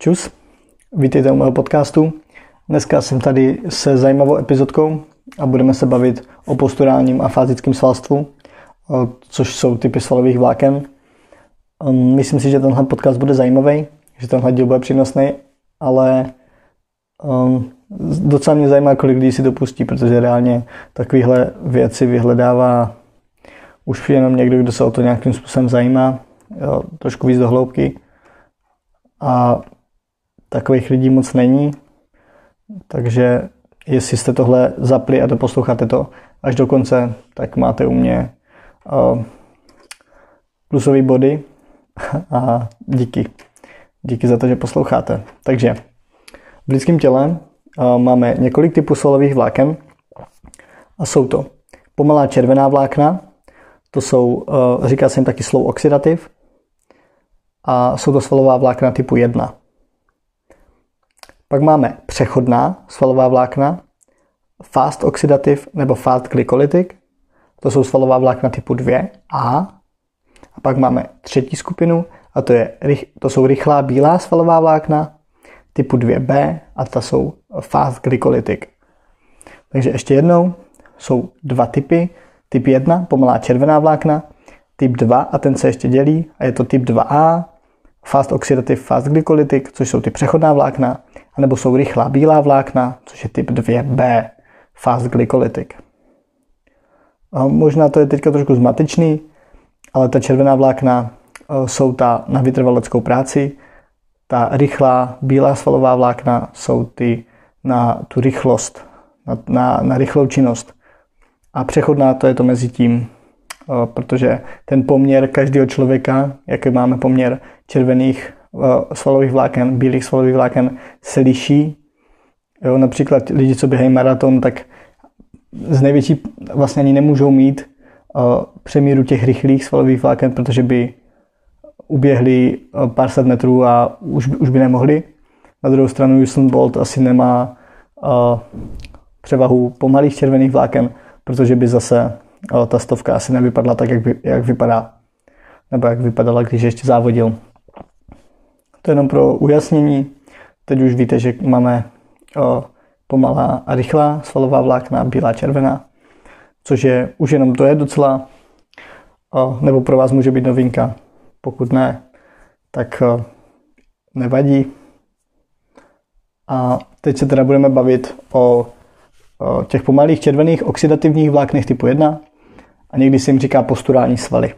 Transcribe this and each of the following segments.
Čus, vítejte u mého podcastu. Dneska jsem tady se zajímavou epizodkou a budeme se bavit o posturálním a fyzickém svalstvu, což jsou typy svalových vláken. Um, myslím si, že tenhle podcast bude zajímavý, že tenhle díl bude přínosný, ale um, docela mě zajímá, kolik lidí si to pustí, protože reálně takovéhle věci vyhledává už jenom někdo, kdo se o to nějakým způsobem zajímá, trošku víc do hloubky. A takových lidí moc není, takže jestli jste tohle zapli a doposloucháte to až do konce, tak máte u mě uh, plusové body a díky. Díky za to, že posloucháte. Takže v lidském těle uh, máme několik typů solových vláken a jsou to pomalá červená vlákna, to jsou, uh, říká se jim taky slow oxidativ, a jsou to svalová vlákna typu 1. Pak máme přechodná svalová vlákna, fast oxidativ nebo fast glykolytik. To jsou svalová vlákna typu 2A. A pak máme třetí skupinu a to, je, to jsou rychlá bílá svalová vlákna typu 2B a ta jsou fast glykolytik. Takže ještě jednou jsou dva typy. Typ 1, pomalá červená vlákna, typ 2 a ten se ještě dělí a je to typ 2A, fast oxidativ, fast glykolytik, což jsou ty přechodná vlákna, anebo jsou rychlá bílá vlákna, což je typ 2B, fast glykolytik. A možná to je teďka trošku zmatečný, ale ta červená vlákna e, jsou ta na vytrvaleckou práci, ta rychlá bílá svalová vlákna jsou ty na tu rychlost, na, na, na rychlou činnost. A přechodná to je to mezi tím, e, protože ten poměr každého člověka, jaký máme poměr červených svalových vláken, bílých svalových vláken se liší. Jo, například lidi, co běhají maraton, tak z největší vlastně ani nemůžou mít uh, přemíru těch rychlých svalových vláken, protože by uběhli pár set metrů a už, už by nemohli. Na druhou stranu Usain Bolt asi nemá převahu pomalých červených vláken, protože by zase ta stovka asi nevypadla tak, jak, by, jak vypadá. Nebo jak vypadala, když ještě závodil. To je jenom pro ujasnění. Teď už víte, že máme o, pomalá a rychlá svalová vlákna, bílá, červená, což je už jenom to je docela, o, nebo pro vás může být novinka. Pokud ne, tak o, nevadí. A teď se teda budeme bavit o, o těch pomalých červených oxidativních vláknech typu 1 a někdy se jim říká posturální svaly.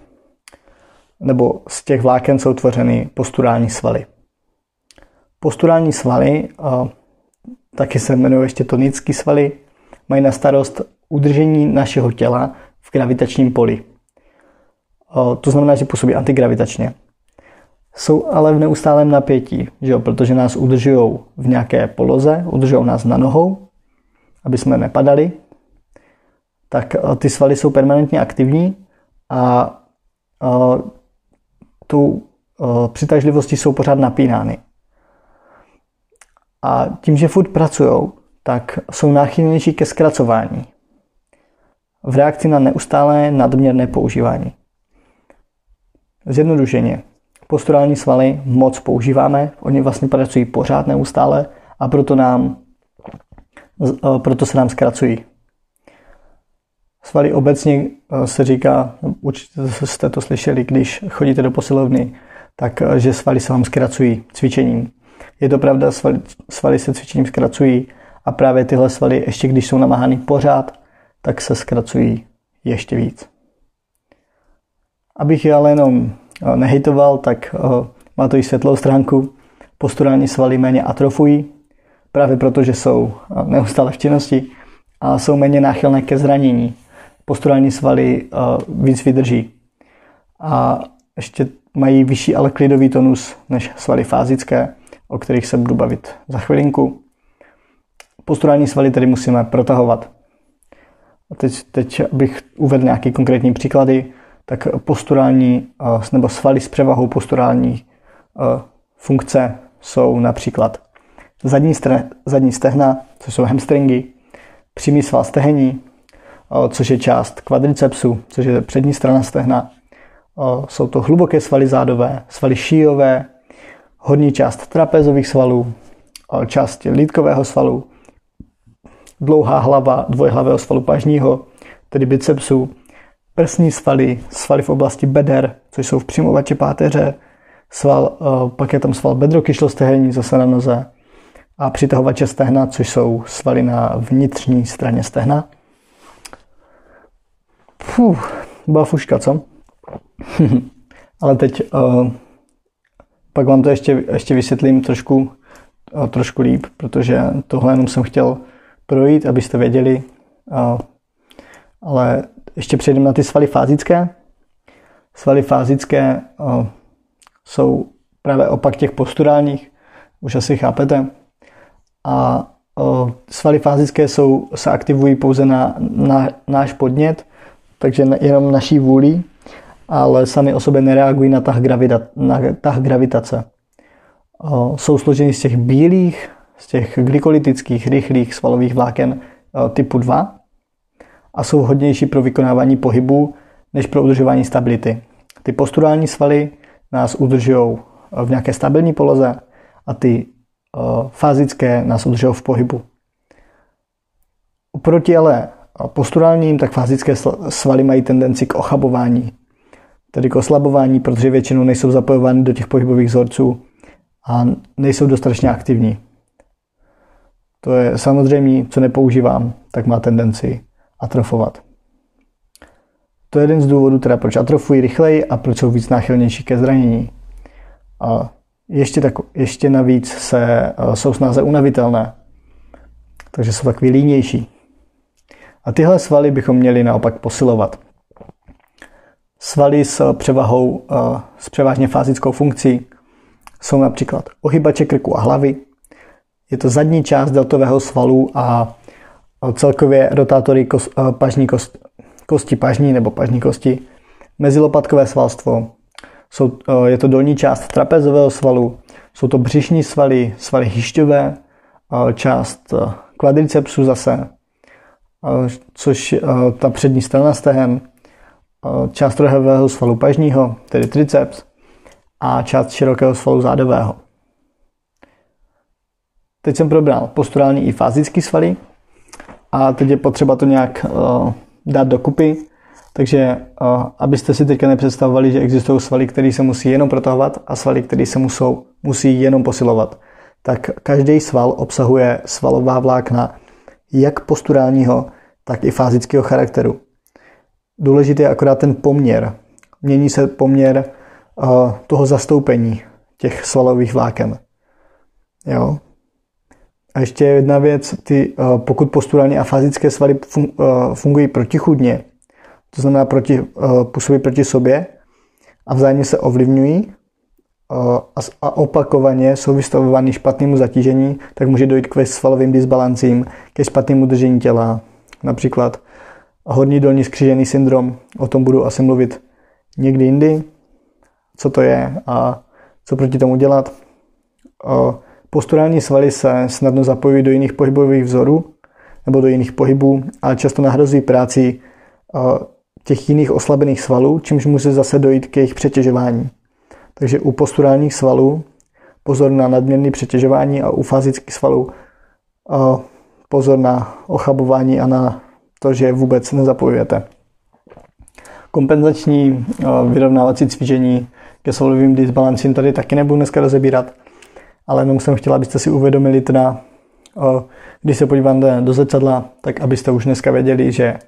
Nebo z těch vláken jsou tvořeny posturální svaly. Posturální svaly, taky se jmenují ještě tonické svaly, mají na starost udržení našeho těla v gravitačním poli. To znamená, že působí antigravitačně. Jsou ale v neustálém napětí, že jo? protože nás udržují v nějaké poloze, udržují nás na nohou, aby jsme nepadali. Tak ty svaly jsou permanentně aktivní a tu přitažlivosti jsou pořád napínány. A tím, že furt pracují, tak jsou náchylnější ke zkracování v reakci na neustálé nadměrné používání. Zjednodušeně, posturální svaly moc používáme, oni vlastně pracují pořád neustále a proto, nám, e, proto se nám zkracují. Svaly obecně e, se říká, určitě jste to slyšeli, když chodíte do posilovny, tak e, že svaly se vám zkracují cvičením. Je to pravda, svaly, svaly se cvičením zkracují a právě tyhle svaly, ještě když jsou namáhány pořád, tak se zkracují ještě víc. Abych je ale jenom eh, nehejtoval, tak eh, má to i světlou stránku. Posturální svaly méně atrofují, právě proto, že jsou eh, neustále v činnosti a jsou méně náchylné ke zranění. Posturální svaly víc vydrží. A ještě mají vyšší ale klidový tonus než svaly fázické, o kterých se budu bavit za chvilinku. Posturální svaly tedy musíme protahovat. A teď, teď bych uvedl nějaké konkrétní příklady, tak posturální nebo svaly s převahou posturální funkce jsou například zadní, stre, zadní stehna, což jsou hamstringy, přímý sval stehení, eh, což je část kvadricepsu, což je přední strana stehna. Jsou to hluboké svaly zádové, svaly šíjové, horní část trapezových svalů, části lítkového svalu, dlouhá hlava dvojhlavého svalu pažního, tedy bicepsu, prsní svaly, svaly v oblasti beder, což jsou v přimovači páteře, sval, pak je tam sval bedrokyšlostehenní zase na noze a přitahovače stehna, což jsou svaly na vnitřní straně stehna. Fuh, byla fuška, co? Ale teď uh, pak vám to ještě, ještě vysvětlím trošku, uh, trošku líp, protože tohle jenom jsem chtěl projít, abyste věděli. Uh, ale ještě přejdeme na ty svaly fázické. Svaly fázické uh, jsou právě opak těch posturálních, už asi chápete. A uh, svaly fázické jsou, se aktivují pouze na, na náš podnět, takže jenom naší vůli, ale sami o sobě nereagují na tah, gravita, na tah gravitace. Jsou složeny z těch bílých, z těch glykolytických, rychlých svalových vláken typu 2 a jsou hodnější pro vykonávání pohybu než pro udržování stability. Ty posturální svaly nás udržují v nějaké stabilní poloze a ty fázické nás udržují v pohybu. Oproti ale posturálním, tak fázické svaly mají tendenci k ochabování, tedy k oslabování, protože většinou nejsou zapojovány do těch pohybových vzorců a nejsou dostatečně aktivní. To je samozřejmě, co nepoužívám, tak má tendenci atrofovat. To je jeden z důvodů, teda proč atrofují rychleji a proč jsou víc náchylnější ke zranění. A ještě, tak, ještě navíc se, jsou snáze unavitelné, takže jsou takový línější. A tyhle svaly bychom měli naopak posilovat. Svaly s převahou, eh, s převážně fázickou funkcí jsou například ohybače krku a hlavy. Je to zadní část deltového svalu a celkově rotátory kos, eh, pažní kost, kosti pažní nebo pažní kosti, mezilopatkové svalstvo, jsou, eh, je to dolní část trapezového svalu, jsou to břišní svaly, svaly hišťové, část kvadricepsu zase, což ta přední strana stehen, část trojhového svalu pažního, tedy triceps, a část širokého svalu zádového. Teď jsem probral posturální i fyzický svaly a teď je potřeba to nějak uh, dát dokupy, takže abyste si teďka nepředstavovali, že existují svaly, které se musí jenom protahovat a svaly, které se musou, musí jenom posilovat. Tak každý sval obsahuje svalová vlákna jak posturálního, tak i fyzického charakteru. Důležitý je akorát ten poměr. Mění se poměr uh, toho zastoupení těch svalových vláken. Jo? A ještě jedna věc, ty, uh, pokud posturální a fyzické svaly uh, fungují protichudně, to znamená proti, působí proti sobě a vzájemně se ovlivňují a, a opakovaně jsou vystavovány špatnému zatížení, tak může dojít k svalovým disbalancím, ke špatnému držení těla, například horní dolní skřížený syndrom, o tom budu asi mluvit někdy jindy, co to je a co proti tomu dělat. Posturální svaly se snadno zapojují do jiných pohybových vzorů nebo do jiných pohybů, ale často nahrozují práci těch jiných oslabených svalů, čímž může zase dojít k jejich přetěžování. Takže u posturálních svalů pozor na nadměrné přetěžování a u fazických svalů pozor na ochabování a na to, že vůbec nezapojujete. Kompenzační vyrovnávací cvičení ke svalovým disbalancím tady taky nebudu dneska rozebírat, ale jenom jsem chtěla, abyste si uvědomili teda, když se podíváte do zrcadla, tak abyste už dneska věděli, že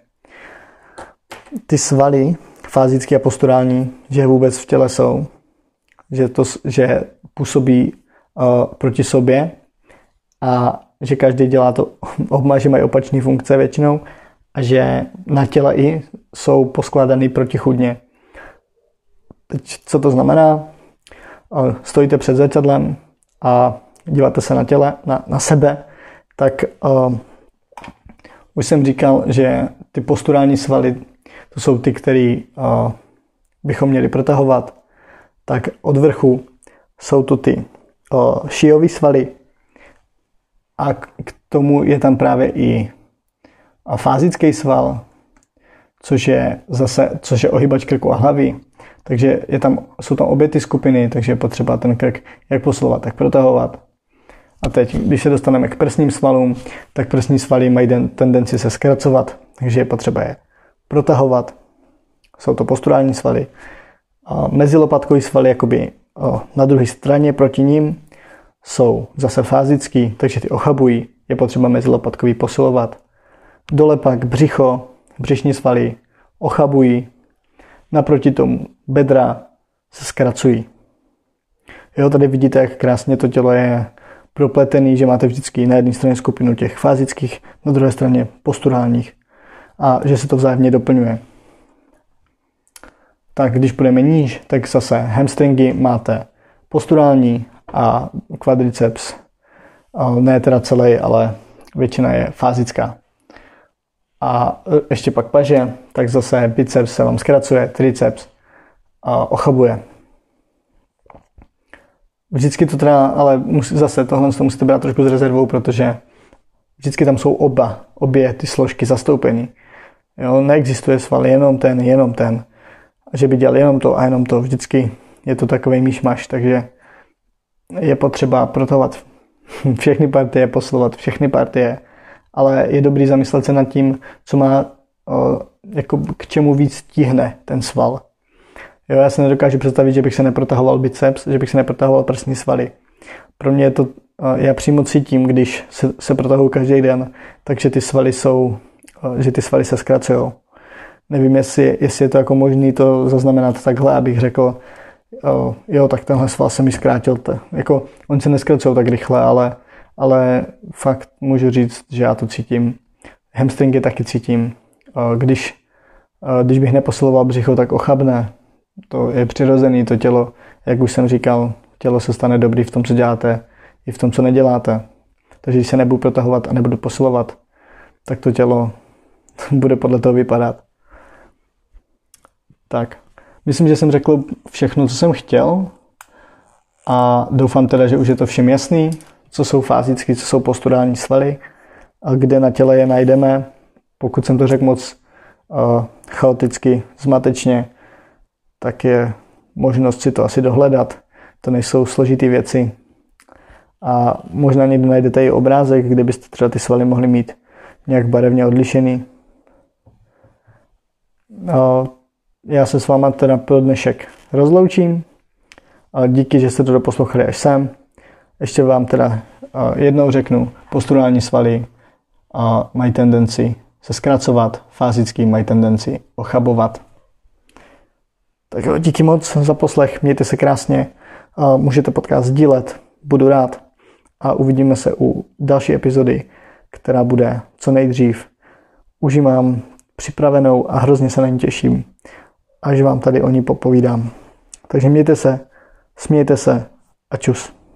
ty svaly fázické a posturální, že vůbec v těle jsou, že, to, že působí uh, proti sobě a že každý dělá to, oba, že mají opačné funkce většinou a že na těle i jsou poskládaný protichudně. Teď, co to znamená? Stojíte před zrcadlem a díváte se na těle, na, na sebe, tak uh, už jsem říkal, že ty posturální svaly, to jsou ty, které uh, bychom měli protahovat, tak od vrchu jsou to ty šijové svaly a k tomu je tam právě i fázický sval, což je zase, což je ohybač krku a hlavy. Takže je tam, jsou tam obě ty skupiny, takže je potřeba ten krk jak posilovat, tak protahovat. A teď, když se dostaneme k prsním svalům, tak prsní svaly mají tendenci se zkracovat, takže je potřeba je protahovat. Jsou to posturální svaly. Mezilopatkový svaly jakoby na druhé straně proti ním jsou zase fázický, takže ty ochabují. Je potřeba mezilopatkový posilovat. Dole pak břicho, břišní svaly ochabují. Naproti tomu bedra se zkracují. Jo, tady vidíte, jak krásně to tělo je propletený, že máte vždycky na jedné straně skupinu těch fázických, na druhé straně posturálních a že se to vzájemně doplňuje. Tak když půjdeme níž, tak zase hamstringy máte posturální a kvadriceps. Ne teda celý, ale většina je fázická. A ještě pak paže, tak zase biceps se vám zkracuje, triceps ochabuje. Vždycky to teda, ale musí, zase tohle to musíte brát trošku s rezervou, protože vždycky tam jsou oba, obě ty složky zastoupení. Jo, neexistuje sval jenom ten, jenom ten. Že by dělal jenom to a jenom to. Vždycky je to takový myšmaš, takže je potřeba protovat všechny partie, poslovat všechny partie, ale je dobrý zamyslet se nad tím, co má, jako k čemu víc tíhne ten sval. Jo, já se nedokážu představit, že bych se neprotahoval biceps, že bych se neprotahoval prsní svaly. Pro mě je to, já přímo cítím, když se, se protahuji každý den, takže ty svaly jsou, že ty svaly se zkracují. Nevím, jestli, jestli je to jako možné to zaznamenat takhle, abych řekl, jo, tak tenhle sval se mi zkrátil. Jako, on se neskracují tak rychle, ale, ale fakt můžu říct, že já to cítím. Hamstringy taky cítím. Když, když bych neposiloval břicho, tak ochabne to je přirozený, to tělo, jak už jsem říkal, tělo se stane dobrý v tom, co děláte, i v tom, co neděláte. Takže když se nebudu protahovat a nebudu posilovat, tak to tělo bude podle toho vypadat. Tak, myslím, že jsem řekl všechno, co jsem chtěl a doufám teda, že už je to všem jasný, co jsou fázické, co jsou posturální svaly a kde na těle je najdeme. Pokud jsem to řekl moc uh, chaoticky, zmatečně, tak je možnost si to asi dohledat. To nejsou složité věci. A možná někdy najdete i obrázek, kde byste třeba ty svaly mohli mít nějak barevně odlišený. No, já se s váma teda pro dnešek rozloučím. A díky, že jste to doposlouchali až sem. Ještě vám teda jednou řeknu, posturální svaly mají tendenci se zkracovat, fázický mají tendenci ochabovat. Tak jo, díky moc za poslech, mějte se krásně, můžete podcast sdílet, budu rád a uvidíme se u další epizody, která bude co nejdřív. Už ji mám připravenou a hrozně se na ní těším, až vám tady o ní popovídám. Takže mějte se, smějte se a čus.